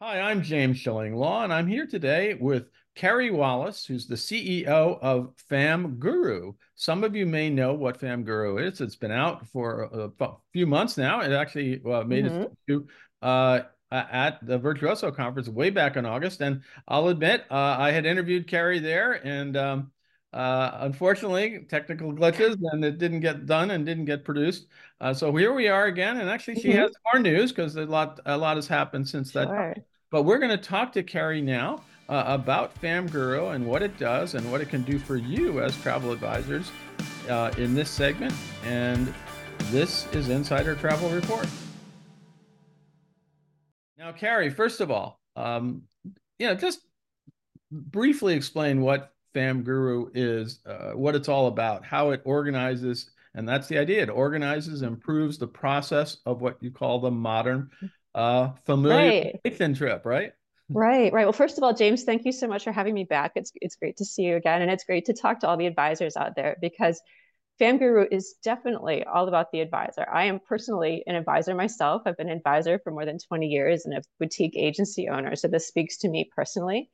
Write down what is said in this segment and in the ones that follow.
Hi, I'm James Shillinglaw, and I'm here today with Carrie Wallace, who's the CEO of FamGuru. Some of you may know what FamGuru is. It's been out for a few months now. It actually uh, made mm-hmm. its debut uh, at the Virtuoso conference way back in August. And I'll admit, uh, I had interviewed Carrie there, and um, uh, unfortunately, technical glitches, and it didn't get done and didn't get produced. Uh, so here we are again, and actually, she mm-hmm. has more news because a lot a lot has happened since sure. that. Time. But we're going to talk to Carrie now uh, about FamGuru and what it does and what it can do for you as travel advisors uh, in this segment. And this is Insider Travel Report. Now, Carrie, first of all, um, you know, just briefly explain what FamGuru is, uh, what it's all about, how it organizes, and that's the idea. It organizes, improves the process of what you call the modern uh, familiar right. trip, right? Right, right. Well, first of all, James, thank you so much for having me back. It's it's great to see you again, and it's great to talk to all the advisors out there because FamGuru is definitely all about the advisor. I am personally an advisor myself. I've been an advisor for more than 20 years and a boutique agency owner. So this speaks to me personally.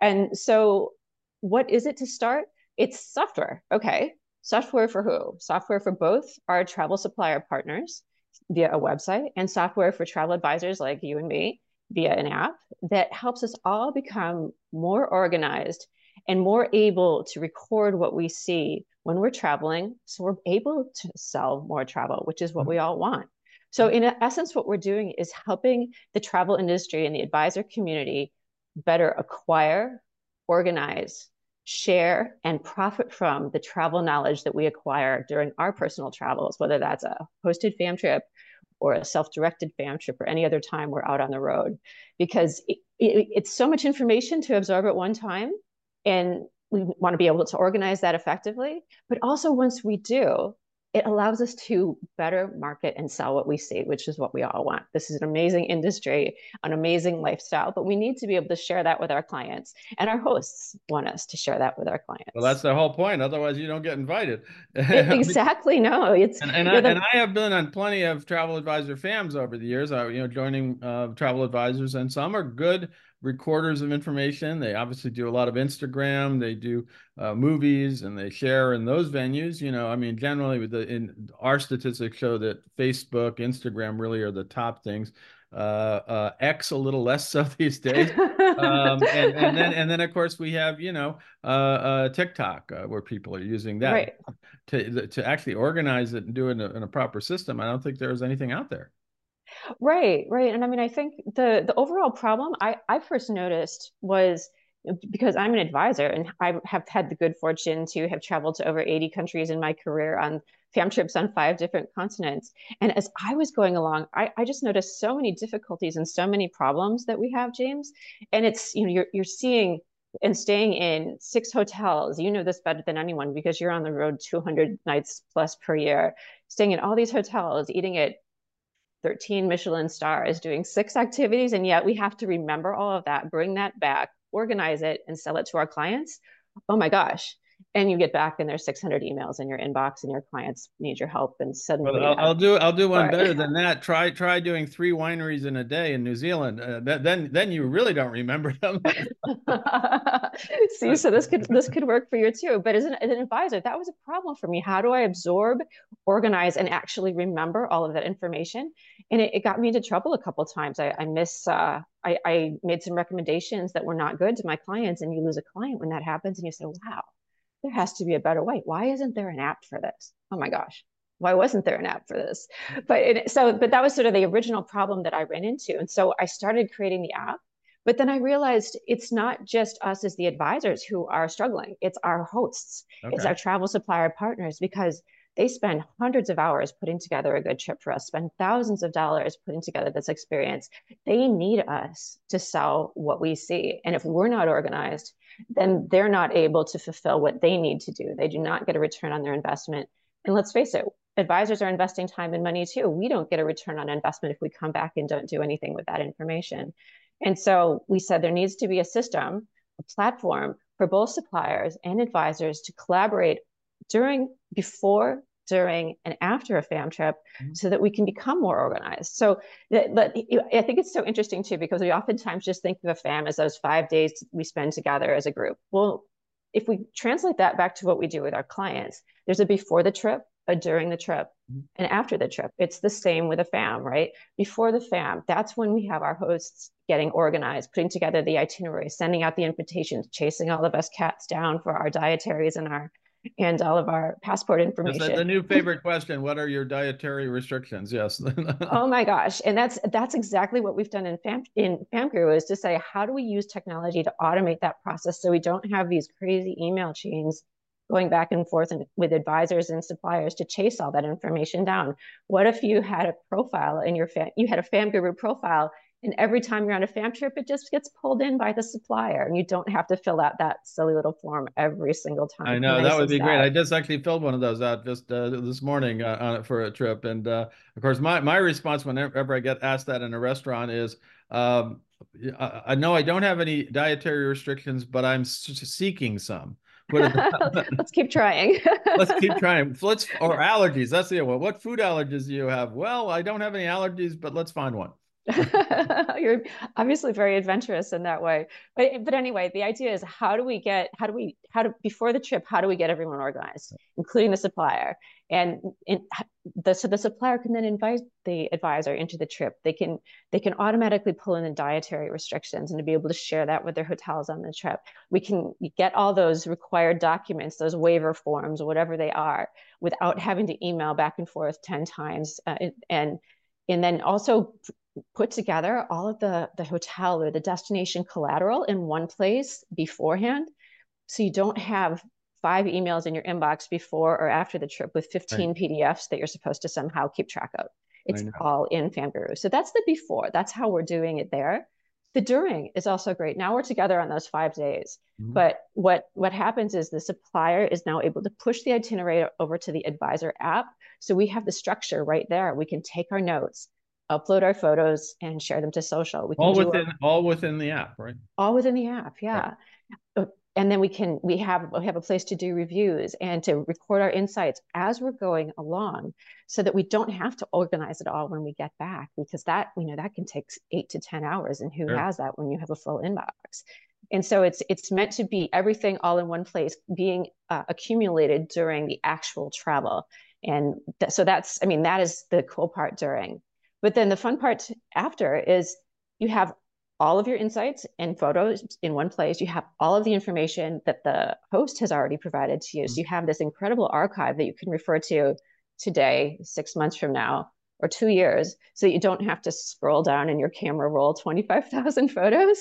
And so, what is it to start? It's software. Okay. Software for who? Software for both our travel supplier partners via a website and software for travel advisors like you and me via an app that helps us all become more organized and more able to record what we see when we're traveling so we're able to sell more travel which is what we all want so in essence what we're doing is helping the travel industry and the advisor community better acquire organize share and profit from the travel knowledge that we acquire during our personal travels, whether that's a hosted fam trip or a self-directed fam trip or any other time we're out on the road. Because it, it, it's so much information to absorb at one time and we want to be able to organize that effectively. But also once we do it allows us to better market and sell what we see, which is what we all want. This is an amazing industry, an amazing lifestyle, but we need to be able to share that with our clients. And our hosts want us to share that with our clients. Well, that's the whole point. Otherwise, you don't get invited. exactly. No, it's and, and, I, the... and, I, have been on plenty of travel advisor fams over the years. I, you know, joining uh, travel advisors, and some are good recorders of information. They obviously do a lot of Instagram. They do uh, movies and they share in those venues. You know, I mean, generally, with the in our statistics show that Facebook, Instagram really are the top things. Uh, uh, X a little less so these days. um, and, and, then and then of course we have you know uh, uh, TikTok uh, where people are using that right. to to actually organize it and do it in a, in a proper system. I don't think there's anything out there. Right, right. And I mean, I think the the overall problem I I first noticed was uh, because I'm an advisor and I have had the good fortune to have traveled to over 80 countries in my career on fam trips on five different continents. And as I was going along, I, I just noticed so many difficulties and so many problems that we have, James. And it's, you know, you're you're seeing and staying in six hotels. You know this better than anyone because you're on the road 200 nights plus per year, staying in all these hotels, eating at 13 Michelin stars, doing six activities. And yet we have to remember all of that, bring that back, organize it, and sell it to our clients. Oh my gosh and you get back and there's 600 emails in your inbox and your clients need your help and suddenly well, I'll, I'll, do i'll do one better than that. Try try doing three wineries in a day in new zealand. Uh, that, then then you really don't remember them. See so this could this could work for you too but as an, as an advisor that was a problem for me. How do i absorb organize and actually remember all of that information? And it, it got me into trouble a couple times. I, I miss uh, I, I made some recommendations that were not good to my clients and you lose a client when that happens and you say wow there has to be a better way. Why isn't there an app for this? Oh my gosh, why wasn't there an app for this? But it, so, but that was sort of the original problem that I ran into. And so I started creating the app. But then I realized it's not just us as the advisors who are struggling, it's our hosts, okay. it's our travel supplier partners, because they spend hundreds of hours putting together a good trip for us, spend thousands of dollars putting together this experience. They need us to sell what we see. And if we're not organized, then they're not able to fulfill what they need to do. They do not get a return on their investment. And let's face it, advisors are investing time and money too. We don't get a return on investment if we come back and don't do anything with that information. And so we said there needs to be a system, a platform for both suppliers and advisors to collaborate during, before, during, and after a fam trip mm-hmm. so that we can become more organized. So, but I think it's so interesting too, because we oftentimes just think of a fam as those five days we spend together as a group. Well, if we translate that back to what we do with our clients, there's a before the trip, a during the trip, mm-hmm. and after the trip. It's the same with a fam, right? Before the fam, that's when we have our hosts getting organized, putting together the itinerary, sending out the invitations, chasing all of us cats down for our dietaries and our and all of our passport information. The new favorite question: What are your dietary restrictions? Yes. oh my gosh, and that's that's exactly what we've done in Fam in FamGuru is to say how do we use technology to automate that process so we don't have these crazy email chains going back and forth and, with advisors and suppliers to chase all that information down. What if you had a profile in your fam, you had a FamGuru profile and every time you're on a fam trip, it just gets pulled in by the supplier, and you don't have to fill out that silly little form every single time. I know that would be that. great. I just actually filled one of those out just uh, this morning uh, on it for a trip, and uh, of course, my my response whenever I get asked that in a restaurant is, um, I, I know I don't have any dietary restrictions, but I'm seeking some. let's keep trying. let's keep trying. Let's or allergies. That's the one. What food allergies do you have? Well, I don't have any allergies, but let's find one. You're obviously very adventurous in that way. But but anyway, the idea is how do we get how do we how do before the trip how do we get everyone organized, including the supplier, and in, the so the supplier can then invite the advisor into the trip. They can they can automatically pull in the dietary restrictions and to be able to share that with their hotels on the trip. We can get all those required documents, those waiver forms, whatever they are, without having to email back and forth ten times uh, and and then also put together all of the, the hotel or the destination collateral in one place beforehand. So you don't have five emails in your inbox before or after the trip with 15 right. PDFs that you're supposed to somehow keep track of. It's all in FamGuru. So that's the before. That's how we're doing it there. The during is also great. Now we're together on those five days. Mm-hmm. But what what happens is the supplier is now able to push the itinerary over to the advisor app. So we have the structure right there. We can take our notes upload our photos and share them to social. We can all within all within the app, right? All within the app, yeah. Right. Uh, and then we can we have we have a place to do reviews and to record our insights as we're going along, so that we don't have to organize it all when we get back because that you know that can take eight to ten hours, and who sure. has that when you have a full inbox? And so it's it's meant to be everything all in one place, being uh, accumulated during the actual travel. And th- so that's I mean that is the cool part during but then the fun part after is you have all of your insights and photos in one place. You have all of the information that the host has already provided to you. So mm-hmm. you have this incredible archive that you can refer to today, six months from now, or two years so you don't have to scroll down in your camera roll 25,000 photos.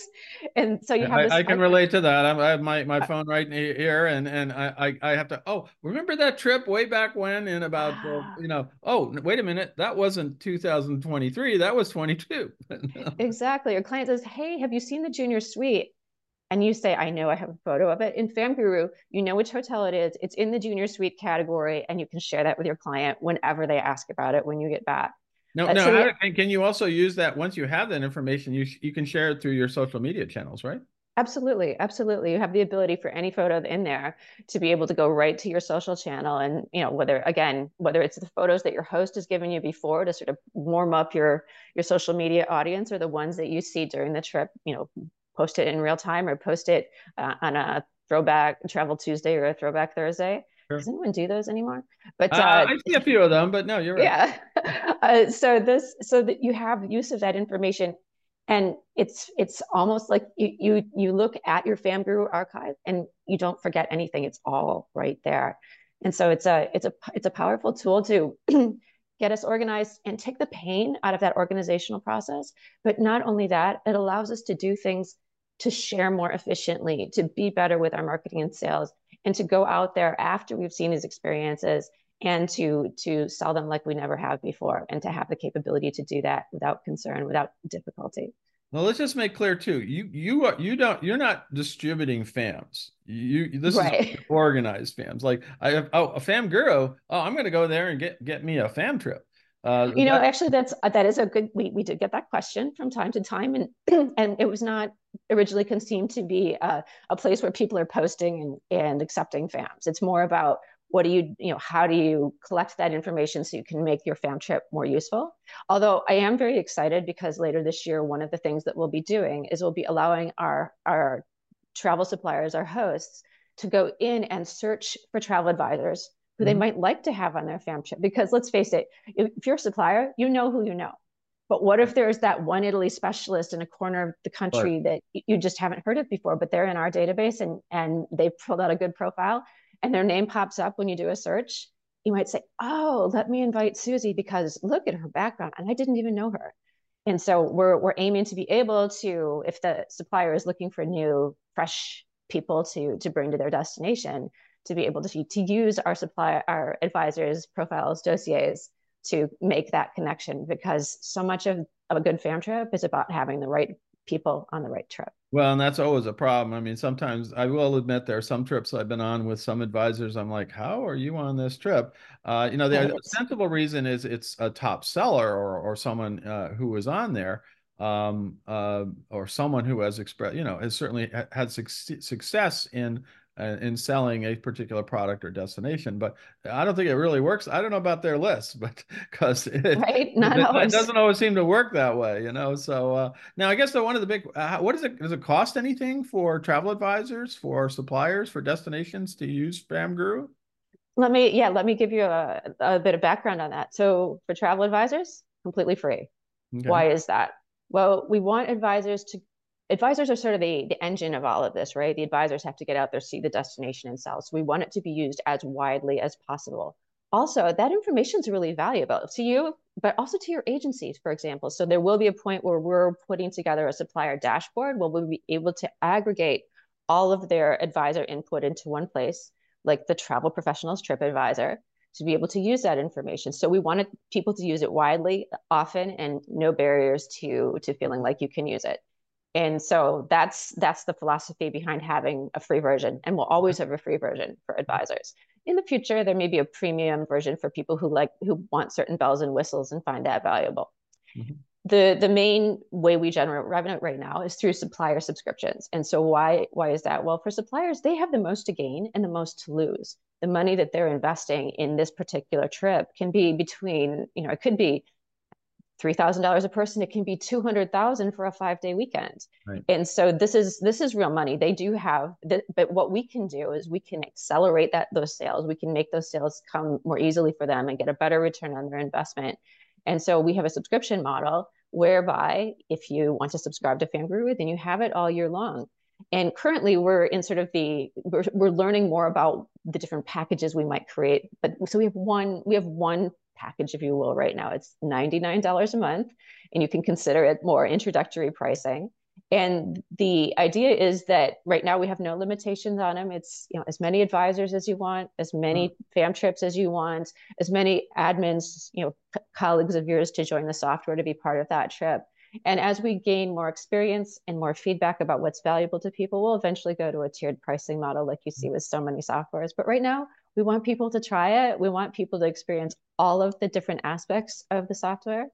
And so you have I, I can relate to that. I have my, my phone right here and, and I, I have to, oh, remember that trip way back when in about, you know, oh, wait a minute, that wasn't 2023, that was 22. exactly. Your client says, hey, have you seen the junior suite? And you say, I know I have a photo of it. In FamGuru, you know which hotel it is. It's in the junior suite category, and you can share that with your client whenever they ask about it when you get back. No, uh, no. So how, can you also use that once you have that information? You you can share it through your social media channels, right? Absolutely, absolutely. You have the ability for any photo in there to be able to go right to your social channel, and you know whether again whether it's the photos that your host has given you before to sort of warm up your your social media audience, or the ones that you see during the trip, you know, post it in real time or post it uh, on a throwback travel Tuesday or a throwback Thursday. Sure. Does anyone do those anymore? But uh, uh, I see a few of them, but no, you're right. Yeah. uh, so this, so that you have use of that information, and it's it's almost like you you you look at your FamGuru archive and you don't forget anything. It's all right there, and so it's a it's a it's a powerful tool to get us organized and take the pain out of that organizational process. But not only that, it allows us to do things to share more efficiently, to be better with our marketing and sales, and to go out there after we've seen these experiences and to to sell them like we never have before and to have the capability to do that without concern without difficulty well let's just make clear too you you are you don't you're not distributing fams you this right. is organized fams like i have oh a FamGuru oh i'm going to go there and get get me a fam trip uh, you know, that, actually, that's that is a good. We, we did get that question from time to time, and and it was not originally conceived to be a, a place where people are posting and, and accepting fams. It's more about what do you you know how do you collect that information so you can make your fam trip more useful although i am very excited because later this year one of the things that we'll be doing is we'll be allowing our our travel suppliers our hosts to go in and search for travel advisors who mm-hmm. they might like to have on their fam trip because let's face it if you're a supplier you know who you know but what if there's that one Italy specialist in a corner of the country right. that you just haven't heard of before, but they're in our database and and they've pulled out a good profile and their name pops up when you do a search? You might say, "Oh, let me invite Susie because look at her background, and I didn't even know her." And so we're we're aiming to be able to, if the supplier is looking for new, fresh people to to bring to their destination, to be able to to use our supply our advisors profiles dossiers to make that connection because so much of, of a good fam trip is about having the right people on the right trip. Well, and that's always a problem. I mean, sometimes I will admit there are some trips I've been on with some advisors. I'm like, how are you on this trip? Uh, you know, the sensible reason is it's a top seller or or someone uh, who was on there, um, uh, or someone who has expressed, you know, has certainly had success in in selling a particular product or destination. But I don't think it really works. I don't know about their list, but because it, right? Not it, it, doesn't always seem to work that way, you know. So uh, now I guess the one of the big, uh, what is it? Does it cost anything for travel advisors, for suppliers, for destinations to use FamGuru? Let me, yeah, let me give you a, a bit of background on that. So for travel advisors, completely free. Okay. Why is that? Well, we want advisors to advisors are sort of the, the engine of all of this, right? The advisors have to get out there, see the destination and sell. So we want it to be used as widely as possible. Also, that information is really valuable to you, but also to your agencies, for example. So there will be a point where we're putting together a supplier dashboard where we'll be able to aggregate all of their advisor input into one place, like the travel professionals trip advisor, to be able to use that information. So we wanted people to use it widely, often, and no barriers to to feeling like you can use it and so that's that's the philosophy behind having a free version and we'll always have a free version for advisors. In the future there may be a premium version for people who like who want certain bells and whistles and find that valuable. Mm-hmm. the the main way we generate revenue right now is through supplier subscriptions. And so why why is that? Well for suppliers they have the most to gain and the most to lose. The money that they're investing in this particular trip can be between you know it could be $3000 a person it can be 200000 for a five day weekend. Right. and so this is this is real money. They do have th- but what we can do is we can accelerate that those sales. We can make those sales come more easily for them and get a better return on their investment. And so we have a subscription model whereby if you want to subscribe to FamGuru, then you have it all year long. And currently we're in sort of the we're, we're learning more about the different packages we might create but so we have one we have one package, if you will, right now. It's $99 a month, and you can consider it more introductory pricing. And the idea is that right now we have no limitations on them. It's you know as many advisors as you want, as many mm-hmm. fam trips as you want, as many admins, you know, c- colleagues of yours to join the software to be part of that trip. And as we gain more experience and more feedback about what's valuable to people, we'll eventually go to a tiered pricing model like you see with so many softwares. But right now, we want people to try it. We want people to experience all of the different aspects of the software.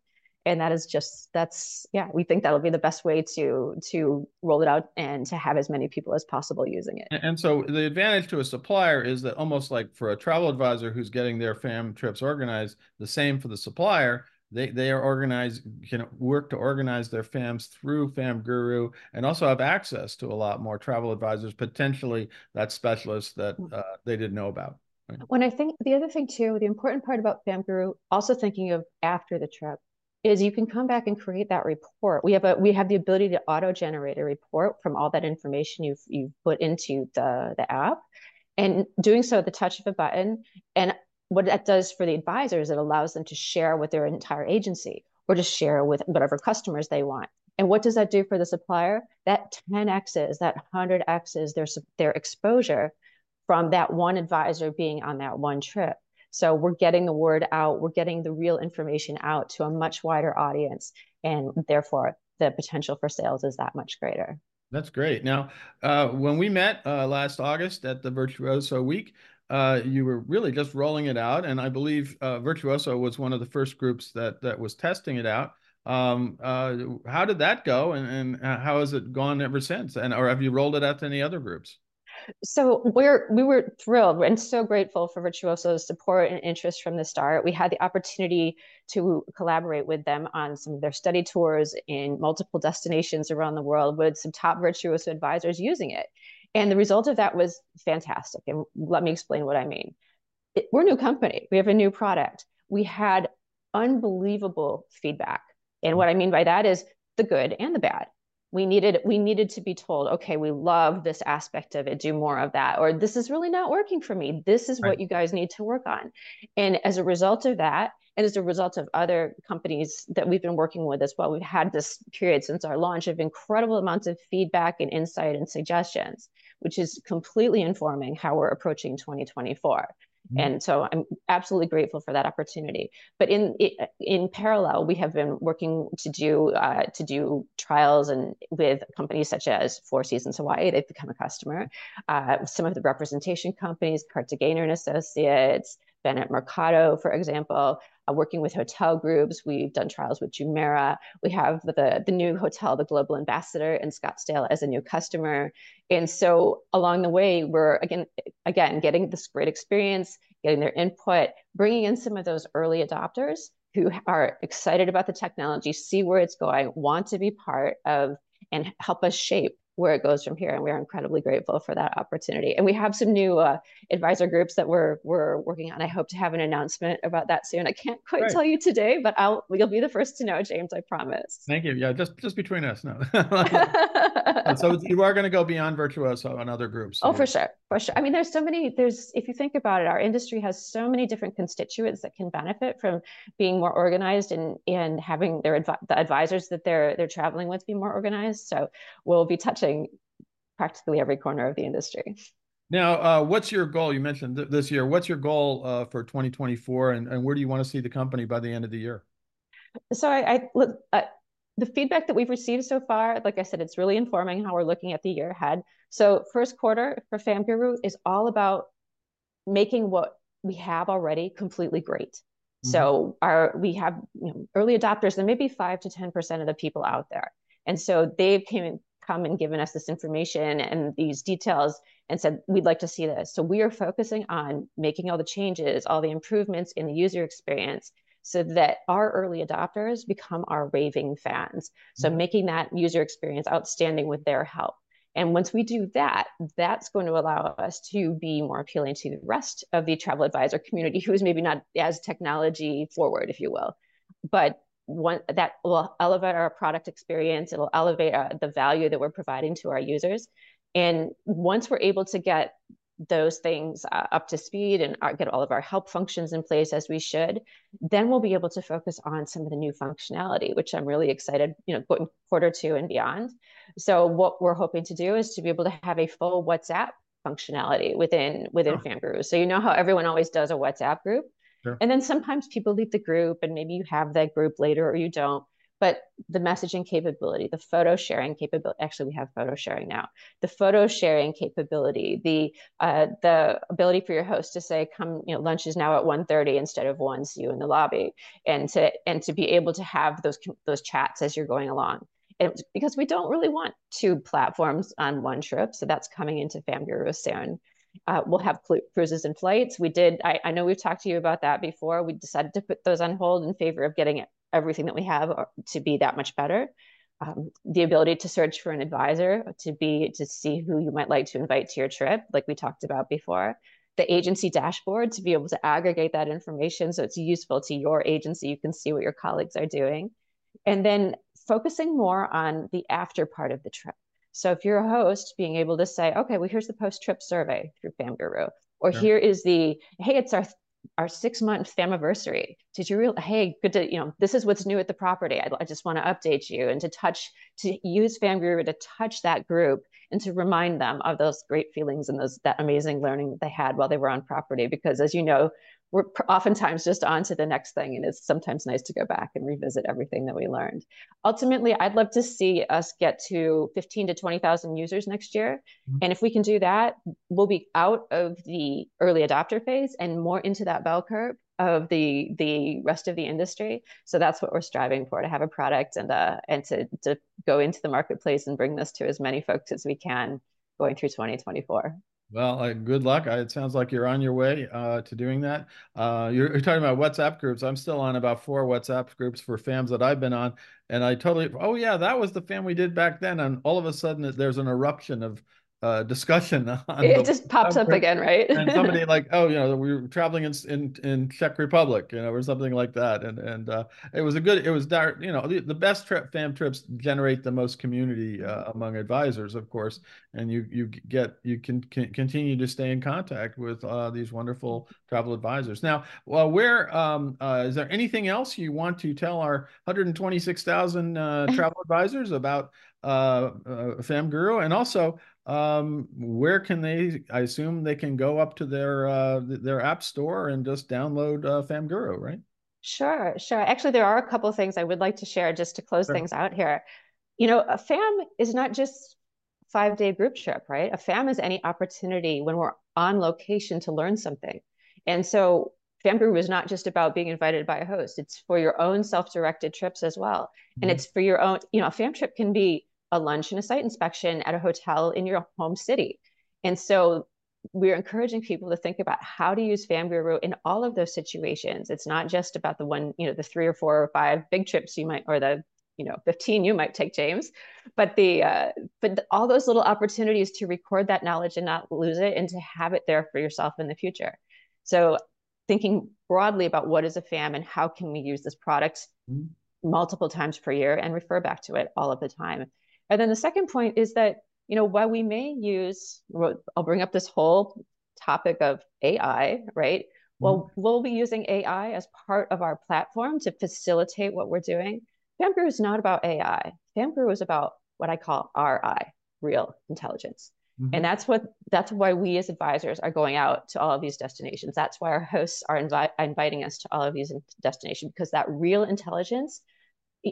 And that is just that's yeah, we think that'll be the best way to to roll it out and to have as many people as possible using it. And so the advantage to a supplier is that almost like for a travel advisor who's getting their fam trips organized, the same for the supplier they they are organized can work to organize their fams through FamGuru and also have access to a lot more travel advisors potentially that specialists that mm. uh, they didn't know about right? when i think the other thing too the important part about Fam FamGuru also thinking of after the trip is you can come back and create that report we have a we have the ability to auto generate a report from all that information you've you've put into the the app and doing so at the touch of a button and what that does for the advisors, it allows them to share with their entire agency or to share with whatever customers they want. And what does that do for the supplier? That 10x's, that 100x's their, their exposure from that one advisor being on that one trip. So we're getting the word out, we're getting the real information out to a much wider audience. And therefore, the potential for sales is that much greater. That's great. Now, uh, when we met uh, last August at the Virtuoso Week, uh, you were really just rolling it out, and I believe uh, Virtuoso was one of the first groups that that was testing it out. Um, uh, how did that go, and, and how has it gone ever since? And or have you rolled it out to any other groups? So we're we were thrilled and so grateful for Virtuoso's support and interest from the start. We had the opportunity to collaborate with them on some of their study tours in multiple destinations around the world with some top Virtuoso advisors using it. And the result of that was fantastic. And let me explain what I mean. It, we're a new company. We have a new product. We had unbelievable feedback. And what I mean by that is the good and the bad we needed we needed to be told okay we love this aspect of it do more of that or this is really not working for me. This is right. what you guys need to work on. And as a result of that and as a result of other companies that we've been working with as well we've had this period since our launch of incredible amounts of feedback and insight and suggestions which is completely informing how we're approaching 2024 Mm-hmm. And so I'm absolutely grateful for that opportunity. But in in parallel, we have been working to do uh, to do trials and with companies such as Four Seasons Hawaii. They've become a customer. Uh, some of the representation companies, Kartagener and Associates, Bennett Mercado, for example, uh, working with hotel groups. We've done trials with Jumeirah. We have the, the new hotel, the Global Ambassador in Scottsdale as a new customer. And so along the way, we're again, again, getting this great experience, getting their input, bringing in some of those early adopters who are excited about the technology, see where it's going, want to be part of and help us shape where it goes from here. And we're incredibly grateful for that opportunity. And we have some new uh, advisor groups that we're we're working on. I hope to have an announcement about that soon. I can't quite right. tell you today, but I'll you'll be the first to know, James. I promise. Thank you. Yeah, just just between us. No. so you are going to go beyond Virtuoso and other groups. So oh, for sure, for sure. I mean, there's so many. There's if you think about it, our industry has so many different constituents that can benefit from being more organized and and having their the advisors that they're they're traveling with be more organized. So we'll be touching touching practically every corner of the industry. Now, uh, what's your goal? You mentioned th- this year. What's your goal uh, for 2024, and, and where do you want to see the company by the end of the year? So, I, I look, uh, the feedback that we've received so far, like I said, it's really informing how we're looking at the year ahead. So, first quarter for FamGuru is all about making what we have already completely great. Mm-hmm. So, our we have you know, early adopters, and maybe five to ten percent of the people out there, and so they've came come and given us this information and these details and said, we'd like to see this. So we are focusing on making all the changes, all the improvements in the user experience so that our early adopters become our raving fans. So mm-hmm. making that user experience outstanding with their help. And once we do that, that's going to allow us to be more appealing to the rest of the travel advisor community who is maybe not as technology forward, if you will. But one that will elevate our product experience it'll elevate uh, the value that we're providing to our users and once we're able to get those things uh, up to speed and uh, get all of our help functions in place as we should then we'll be able to focus on some of the new functionality which i'm really excited you know going quarter two and beyond so what we're hoping to do is to be able to have a full whatsapp functionality within within oh. FamGuru. So you know how everyone always does a WhatsApp group. Sure. And then sometimes people leave the group and maybe you have that group later or you don't. But the messaging capability, the photo sharing capability, actually we have photo sharing now. The photo sharing capability, the uh, the ability for your host to say, come, you know, lunch is now at 1.30 instead of one, see you in the lobby. And to and to be able to have those those chats as you're going along. And because we don't really want two platforms on one trip. So that's coming into FamGuru soon. Uh, we'll have cruises and flights. We did, I, I, know we've talked to you about that before. We decided to put those on hold in favor of getting everything that we have uh, to be that much better. Um, the ability to search for an advisor, to be to see who you might like to invite to your trip, like we talked about before. The agency dashboard to be able to aggregate that information so it's useful to your agency. You can see what your colleagues are doing. And then focusing more on the after part of the trip. So if you're a host, being able to say, okay, well, here's the post-trip survey through FamGuru, or sure. here is the, hey, it's our our six month anniversary. Did you real? Hey, good to you know. This is what's new at the property. I, I just want to update you and to touch to use FamGuru to touch that group and to remind them of those great feelings and those that amazing learning that they had while they were on property. Because as you know, we're oftentimes just on to the next thing and it's sometimes nice to go back and revisit everything that we learned. Ultimately i'd love to see us get to 15 to 20000 users next year. Mm-hmm. and if we can do that we'll be out of the early adopter phase and more into that bell curve of the the rest of the industry. So that's what we're striving for to have a product and uh and to to go into the marketplace and bring this to as many folks as we can going through 2024 Well, uh, good luck. it sounds like you're on your way uh, to doing that. Uh, you're, you're, talking about WhatsApp groups. I'm still on about four WhatsApp groups for FAMs that I've been on, and I totally. Oh yeah, that was the FAM we did back then, and all of a sudden there's an eruption of uh, discussion on it just pops up again right? and somebody like oh you know we were traveling in in, in czech republic you know or something like that and and uh, it was a good it was you know the, the best trip fam trips generate the most community uh, among advisors of course and you you get you can, can continue to stay in contact with uh, these wonderful travel advisors. Now well where um, uh, is there anything else you want to tell our 126000 uh, travel advisors about uh, uh, FamGuru, and also um, where can they? I assume they can go up to their uh, their app store and just download uh, FamGuru, right? Sure, sure. Actually, there are a couple of things I would like to share just to close sure. things out here. You know, a FAM is not just five day group trip, right? A FAM is any opportunity when we're on location to learn something. And so FamGuru is not just about being invited by a host. It's for your own self-directed trips as well. Mm-hmm. And it's for your own, you know, a FAM trip can be a lunch and a site inspection at a hotel in your home city. And so we're encouraging people to think about how to use FamGuru in all of those situations. It's not just about the one, you know, the three or four or five big trips you might, or the, you know, 15 you might take, James, but the, uh, but the, all those little opportunities to record that knowledge and not lose it and to have it there for yourself in the future. So thinking broadly about what is a FAM and how can we use this product mm-hmm. multiple times per year and refer back to it all of the time. And then the second point is that, you know, while we may use, I'll bring up this whole topic of AI, right? Well, mm-hmm. we'll be using AI as part of our platform to facilitate what we're doing. FamGuru is not about AI. FamGuru is about what I call RI, real intelligence. Mm-hmm. And that's what that's why we as advisors are going out to all of these destinations. That's why our hosts are invi- inviting us to all of these destinations because that real intelligence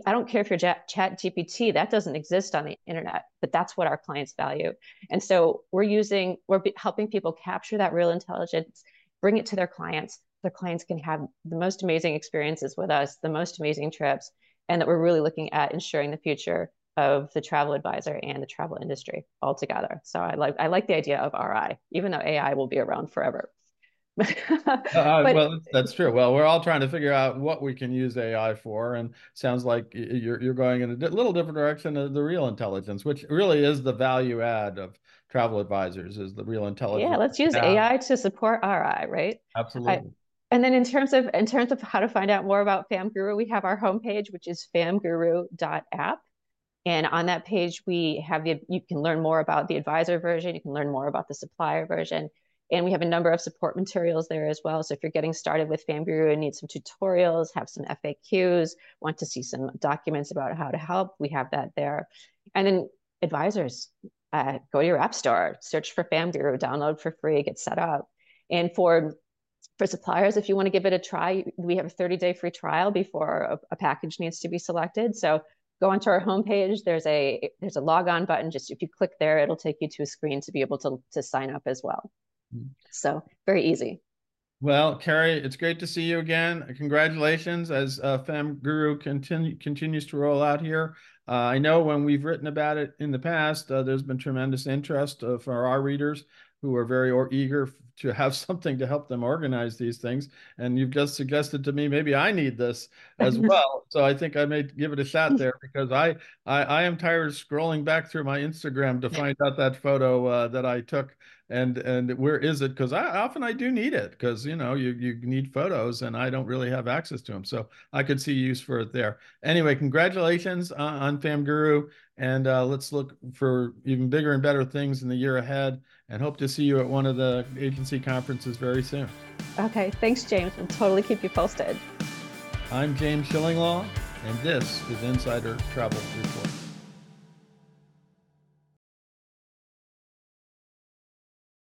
I don't care if you're chat GPT, that doesn't exist on the internet, but that's what our clients value. And so we're using, we're helping people capture that real intelligence, bring it to their clients. Their clients can have the most amazing experiences with us, the most amazing trips, and that we're really looking at ensuring the future of the travel advisor and the travel industry altogether. So I like I like the idea of RI, even though AI will be around forever. uh, but, well, that's true. Well, we're all trying to figure out what we can use AI for, and sounds like you're you're going in a little different direction of the real intelligence, which really is the value add of travel advisors, is the real intelligence. Yeah, let's use AI to support RI, right? Absolutely. I, and then in terms of in terms of how to find out more about FamGuru, we have our homepage, which is famguru.app. And on that page, we have the you can learn more about the advisor version, you can learn more about the supplier version and we have a number of support materials there as well. So if you're getting started with FamGuru and need some tutorials, have some FAQs, want to see some documents about how to help, we have that there. And then advisors, uh, go to your app store, search for FamGuru, download for free, get set up. And for for suppliers, if you want to give it a try, we have a 30-day free trial before a, a package needs to be selected. So go onto our homepage. There's a there's a log on button. Just if you click there, it'll take you to a screen to be able to, to sign up as well. So very easy. Well, Carrie, it's great to see you again. Congratulations as uh, FamGuru continue, continues to roll out here. Uh, I know when we've written about it in the past, uh, there's been tremendous interest uh, for our readers who are very or eager to have something to help them organize these things. And you've just suggested to me maybe I need this as well. so I think I may give it a shot there because I I, I am tired of scrolling back through my Instagram to find out that photo uh, that I took. And and where is it? Because i often i do need it because you know you you need photos and i don't really have access to them so i could see use for it there. Anyway congratulations on, on famguru. And uh, let's look for even bigger and better things in the year ahead and hope to see you at one of the agency conferences very soon. Okay thanks james. We'll totally keep you posted. I'm james shillinglaw and this is insider travel report